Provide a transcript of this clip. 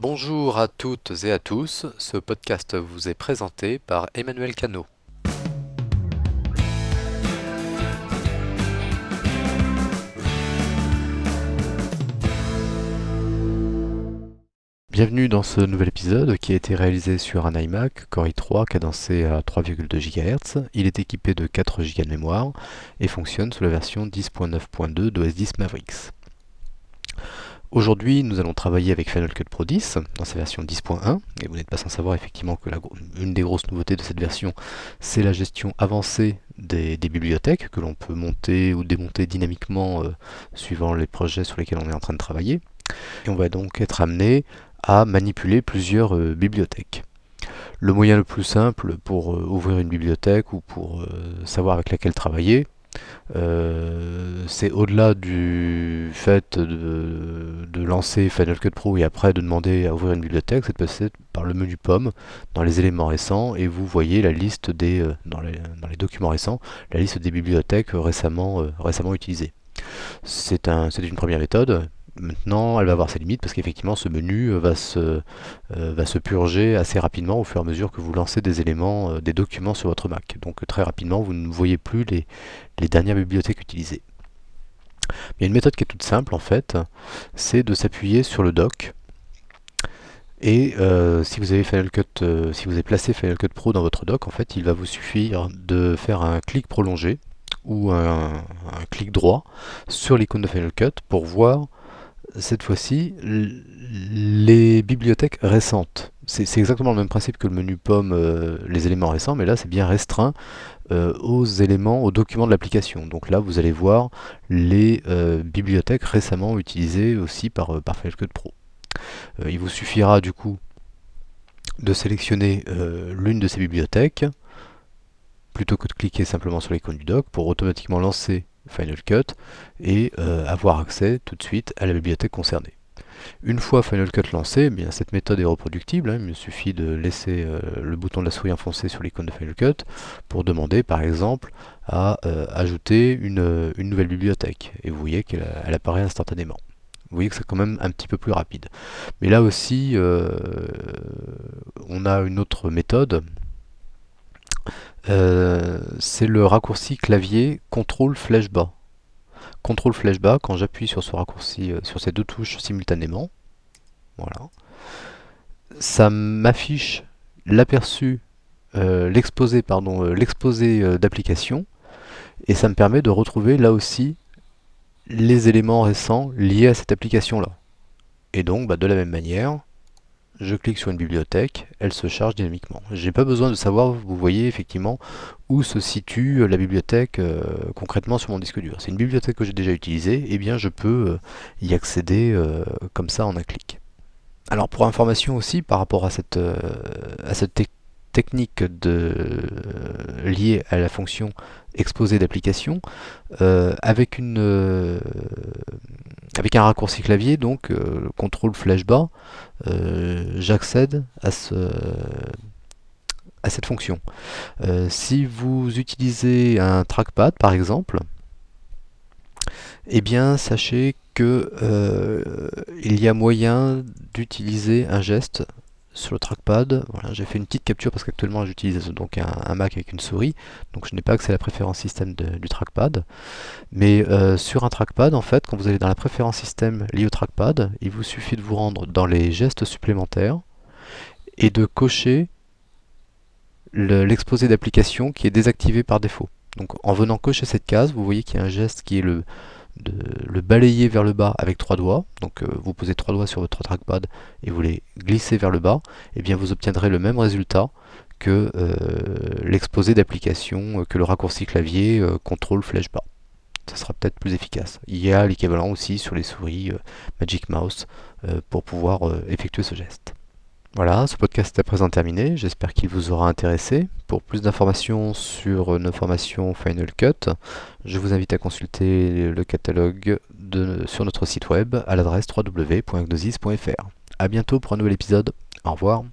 Bonjour à toutes et à tous, ce podcast vous est présenté par Emmanuel Cano. Bienvenue dans ce nouvel épisode qui a été réalisé sur un iMac Core i3 cadencé à 3,2 GHz. Il est équipé de 4 Go de mémoire et fonctionne sous la version 10.9.2 d'OS 10 Mavericks. Aujourd'hui, nous allons travailler avec Final Cut Pro 10 dans sa version 10.1 et vous n'êtes pas sans savoir effectivement que une des grosses nouveautés de cette version, c'est la gestion avancée des, bibliothèques que l'on peut monter ou démonter dynamiquement euh, suivant les projets sur lesquels on est en train de travailler. Et on va donc être amené à manipuler plusieurs euh, bibliothèques. Le moyen le plus simple pour euh, ouvrir une bibliothèque ou pour savoir avec laquelle travailler, euh, c'est au-delà du fait de, lancer Final Cut Pro et après de demander à ouvrir une bibliothèque, c'est de passer par le menu pomme dans les éléments récents et vous voyez la liste des, euh, dans, les, documents récents, la liste des bibliothèques récemment, euh, récemment utilisées. C'est un, une première méthode. Maintenant, elle va avoir ses limites parce qu'effectivement, ce menu euh, va se, euh, va se purger assez rapidement au fur et à mesure que vous lancez des éléments, euh, des documents sur votre Mac. Donc très rapidement, vous ne voyez plus les, dernières bibliothèques utilisées. Il y a une méthode qui est toute simple en fait, c'est de s'appuyer sur le dock. Et si vous avez Final Cut, si vous avez placé Final Cut Pro dans votre dock, en fait, il va vous suffire de faire un clic prolongé ou un clic droit sur l'icône de Final Cut pour voir cette fois-ci les bibliothèques récentes. C'est exactement le même principe que le menu pomme, euh, les éléments récents, mais là c'est bien restreint euh, aux éléments, aux documents de l'application. Donc là vous allez voir les euh, bibliothèques récemment utilisées aussi par, par Final Pro. il vous suffira du coup de sélectionner l'une de ces bibliothèques plutôt que de cliquer simplement sur l'icône du dock pour automatiquement lancer Final Cut et euh, avoir accès tout de suite à la bibliothèque concernée. Une fois Final Cut lancé, eh cette méthode est reproductible. Hein. il me suffit de laisser euh, le bouton de la souris enfoncé sur l'icône de Final Cut pour demander par exemple à euh, ajouter une, nouvelle bibliothèque. Et vous voyez qu'elle apparaît instantanément. Vous voyez que c'est quand même un petit peu plus rapide. Mais là aussi, on a une autre méthode euh, c'est le raccourci clavier CTRL flèche bas. CTRL flèche bas, quand j'appuie sur ce raccourci, euh, sur ces deux touches simultanément, voilà, ça m'affiche l'aperçu, euh, l'exposé, pardon, l'exposé d'application, et ça me permet de retrouver là aussi les éléments récents liés à cette application là. Et donc, bah, de la même manière, je clique sur une bibliothèque, elle se charge dynamiquement. J'ai pas besoin de savoir, vous voyez effectivement, où se situe la bibliothèque euh, concrètement sur mon disque dur. C'est une bibliothèque que j'ai déjà utilisée, et eh bien je peux euh, y accéder euh, comme ça en un clic. Alors pour information aussi par rapport à cette, technique de, liée à la fonction exposé d'application, avec une avec un raccourci clavier, donc euh, CTRL flèche bas, euh, j'accède à, ce, à cette fonction. Euh, si vous utilisez un trackpad par exemple, eh bien sachez que il y a moyen d'utiliser un geste sur le trackpad. Voilà, j'ai fait une petite capture parce qu'actuellement j'utilise donc un, Mac avec une souris, donc je n'ai pas accès à la préférence système du trackpad. Mais euh, sur un trackpad, en fait, quand vous allez dans la préférence système liée au trackpad, il vous suffit de vous rendre dans les gestes supplémentaires et de cocher l'exposé d'application qui est désactivé par défaut. Donc en venant cocher cette case, vous voyez qu'il y a un geste qui est le de le balayer vers le bas avec trois doigts. Donc euh, vous posez trois doigts sur votre trackpad et vous les glissez vers le bas, et bien vous obtiendrez le même résultat que euh, l'exposé d'application, euh, que le raccourci clavier CTRL flèche bas. Ça sera peut-être plus efficace. Il y a l'équivalent aussi sur les souris Magic Mouse pour pouvoir effectuer ce geste. Voilà, ce podcast est à présent terminé, j'espère qu'il vous aura intéressé. Pour plus d'informations sur nos formations Final Cut, je vous invite à consulter le catalogue sur notre site web à l'adresse www.gnosis.fr. A bientôt pour un nouvel épisode, au revoir.